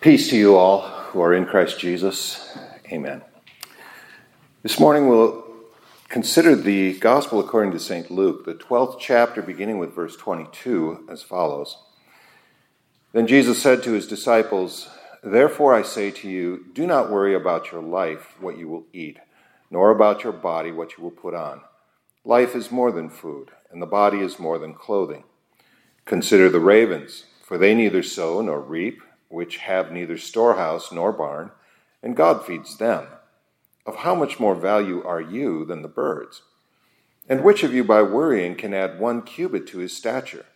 Peace to you all who are in Christ Jesus. Amen. This morning we'll consider the Gospel according to St. Luke, the 12th chapter, beginning with verse 22, as follows. Then Jesus said to his disciples, Therefore I say to you, do not worry about your life, what you will eat, nor about your body, what you will put on. Life is more than food, and the body is more than clothing. Consider the ravens, for they neither sow nor reap which have neither storehouse nor barn, and God feeds them. Of how much more value are you than the birds? And which of you by worrying can add one cubit to his stature?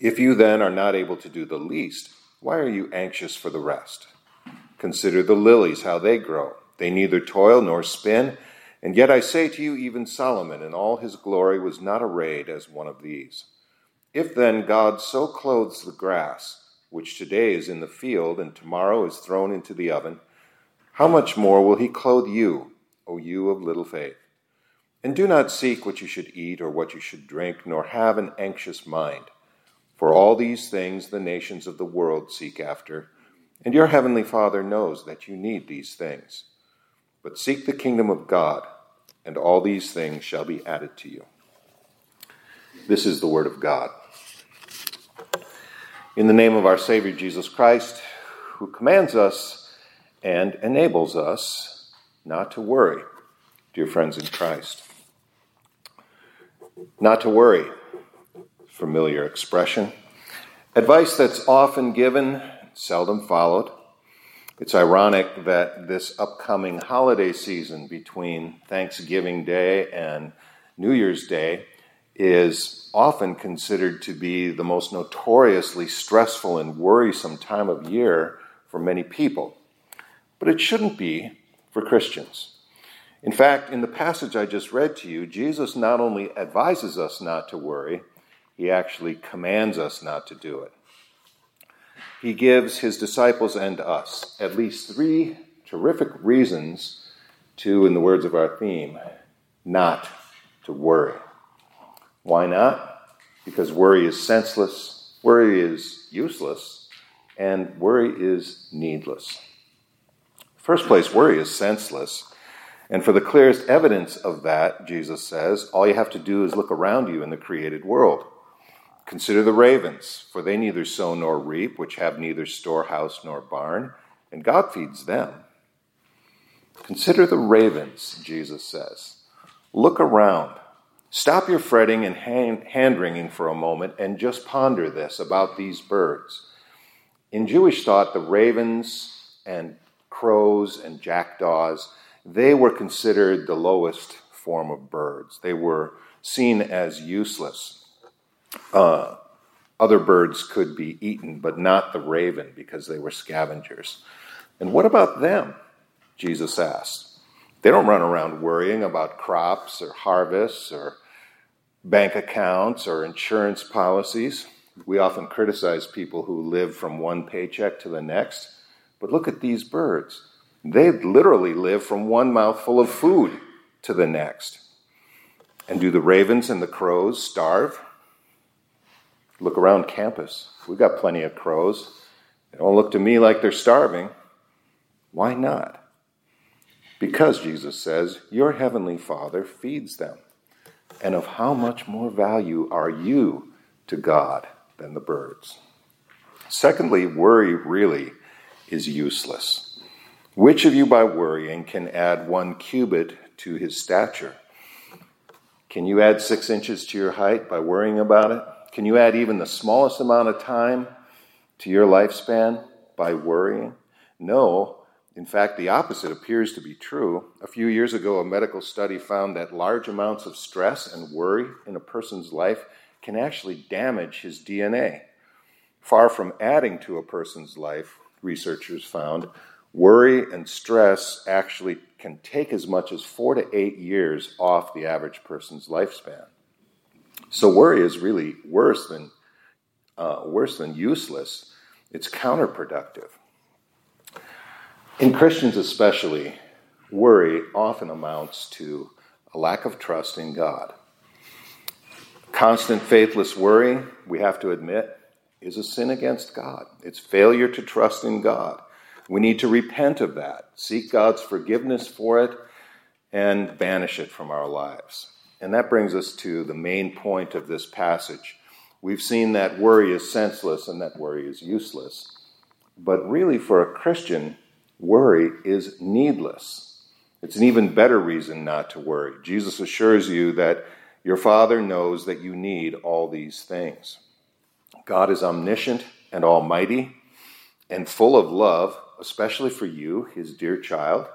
If you then are not able to do the least, why are you anxious for the rest? Consider the lilies, how they grow. They neither toil nor spin. And yet I say to you, even Solomon in all his glory was not arrayed as one of these. If then God so clothes the grass, which today is in the field and tomorrow is thrown into the oven, how much more will he clothe you, O you of little faith? And do not seek what you should eat or what you should drink, nor have an anxious mind. For all these things the nations of the world seek after, and your heavenly Father knows that you need these things. But seek the kingdom of God, and all these things shall be added to you. This is the word of God. In the name of our Savior Jesus Christ, who commands us and enables us not to worry, dear friends in Christ. Not to worry, familiar expression. Advice that's often given, seldom followed. It's ironic that this upcoming holiday season between Thanksgiving Day and New Year's Day is often considered to be the most notoriously stressful and worrisome time of year for many people. But it shouldn't be for Christians. In fact, in the passage I just read to you, Jesus not only advises us not to worry, he actually commands us not to do it. He gives his disciples and us at least three terrific reasons to, in the words of our theme, not to worry. Why not? Because worry is senseless, worry is useless, and worry is needless. First place, worry is senseless. And for the clearest evidence of that, Jesus says, all you have to do is look around you in the created world. Consider the ravens, for they neither sow nor reap, which have neither storehouse nor barn, and God feeds them. Consider the ravens, Jesus says. Look around. Stop your fretting and hand wringing for a moment and just ponder this about these birds. In Jewish thought, the ravens and crows and jackdaws, they were considered the lowest form of birds. They were seen as useless. Uh, other birds could be eaten, but not the raven because they were scavengers. And what about them? Jesus asked. They don't run around worrying about crops or harvests or bank accounts or insurance policies. We often criticize people who live from one paycheck to the next, but look at these birds. They literally live from one mouthful of food to the next. And do the ravens and the crows starve? Look around campus. We've got plenty of crows. They don't look to me like they're starving. Why not? Because, Jesus says, your heavenly Father feeds them and of how much more value are you to God than the birds? Secondly, worry really is useless. Which of you by worrying can add one cubit to his stature? Can you add six inches to your height by worrying about it? Can you add even the smallest amount of time to your lifespan by worrying? No, in fact, the opposite appears to be true. A few years ago, a medical study found that large amounts of stress and worry in a person's life can actually damage his DNA. Far from adding to a person's life, researchers found, worry and stress actually can take as much as four to eight years off the average person's lifespan. So worry is really worse than uh, worse than useless. It's counterproductive. In Christians, especially, worry often amounts to a lack of trust in God. Constant faithless worry, we have to admit, is a sin against God. It's failure to trust in God. We need to repent of that, seek God's forgiveness for it, and banish it from our lives. And that brings us to the main point of this passage. We've seen that worry is senseless and that worry is useless. But really, for a Christian, worry is needless. It's an even better reason not to worry. Jesus assures you that your Father knows that you need all these things. God is omniscient and almighty and full of love, especially for you, his dear child.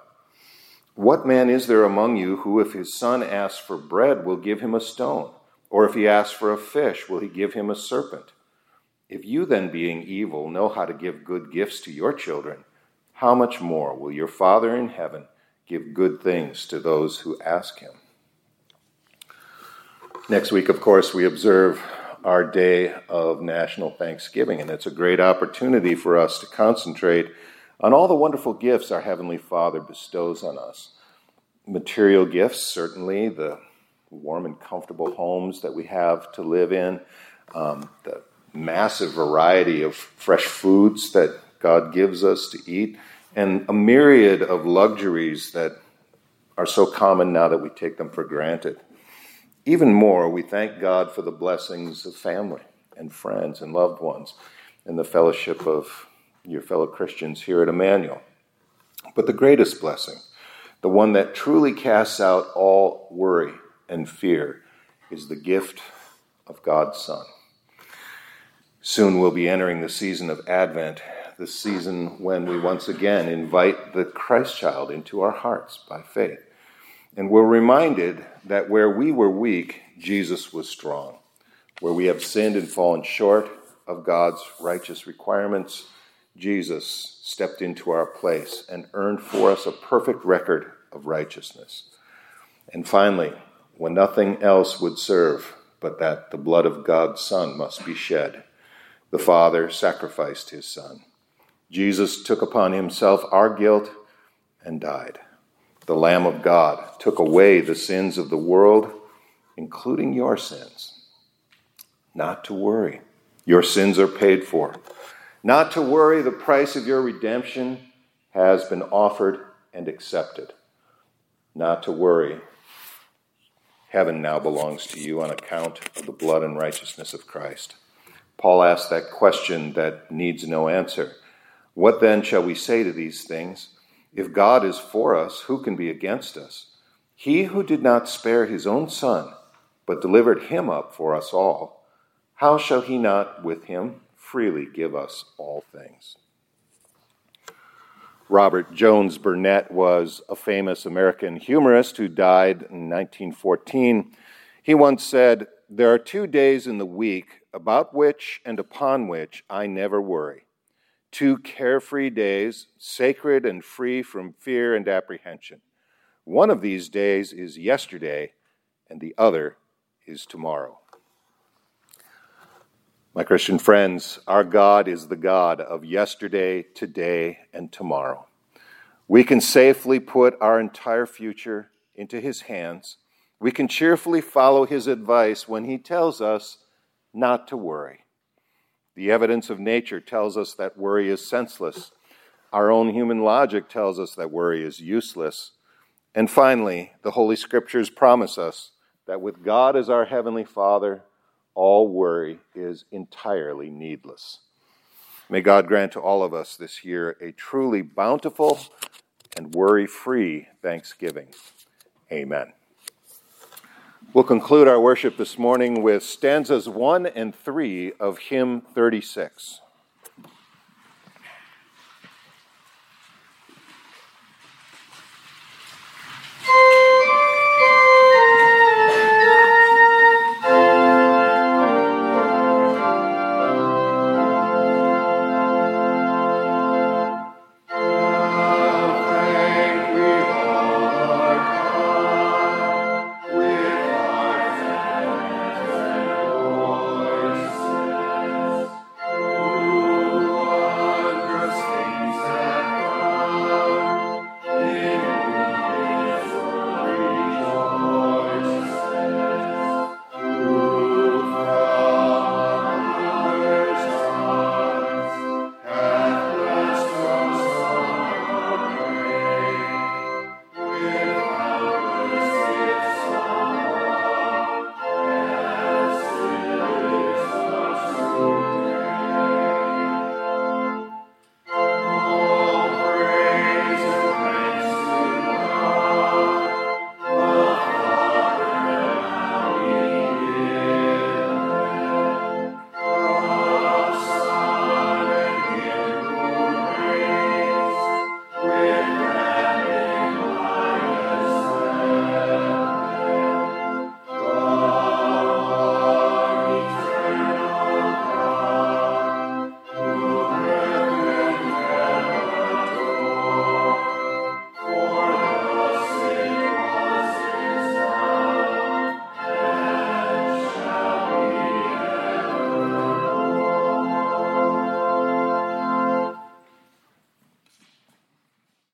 What man is there among you who, if his son asks for bread, will give him a stone? Or if he asks for a fish, will he give him a serpent? If you then, being evil, know how to give good gifts to your children, how much more will your Father in heaven give good things to those who ask him? Next week, of course, we observe our day of national Thanksgiving, and it's a great opportunity for us to concentrate on all the wonderful gifts our Heavenly Father bestows on us. Material gifts, certainly, the warm and comfortable homes that we have to live in, um, the massive variety of fresh foods that God gives us to eat, and a myriad of luxuries that are so common now that we take them for granted. Even more, we thank God for the blessings of family and friends and loved ones and the fellowship of your fellow Christians here at Immanuel. But the greatest blessing, the one that truly casts out all worry and fear, is the gift of God's Son. Soon we'll be entering the season of Advent, the season when we once again invite the Christ child into our hearts by faith. And we're reminded that where we were weak, Jesus was strong. Where we have sinned and fallen short of God's righteous requirements, Jesus stepped into our place and earned for us a perfect record of righteousness. And finally, when nothing else would serve but that the blood of God's Son must be shed, the Father sacrificed his Son. Jesus took upon himself our guilt and died the Lamb of God, took away the sins of the world, including your sins. Not to worry, your sins are paid for. Not to worry, the price of your redemption has been offered and accepted. Not to worry, heaven now belongs to you on account of the blood and righteousness of Christ. Paul asks that question that needs no answer. What then shall we say to these things? If God is for us, who can be against us? He who did not spare his own son, but delivered him up for us all, how shall he not with him freely give us all things? Robert Jones Burdette was a famous American humorist who died in 1914. He once said, There are two days in the week about which and upon which I never worry two carefree days, sacred and free from fear and apprehension. One of these days is yesterday, and the other is tomorrow. My Christian friends, our God is the God of yesterday, today, and tomorrow. We can safely put our entire future into His hands. We can cheerfully follow His advice when He tells us not to worry. The evidence of nature tells us that worry is senseless. Our own human logic tells us that worry is useless. And finally, the Holy Scriptures promise us that with God as our Heavenly Father, all worry is entirely needless. May God grant to all of us this year a truly bountiful and worry free Thanksgiving. Amen. We'll conclude our worship this morning with stanzas 1 and 3 of hymn 36.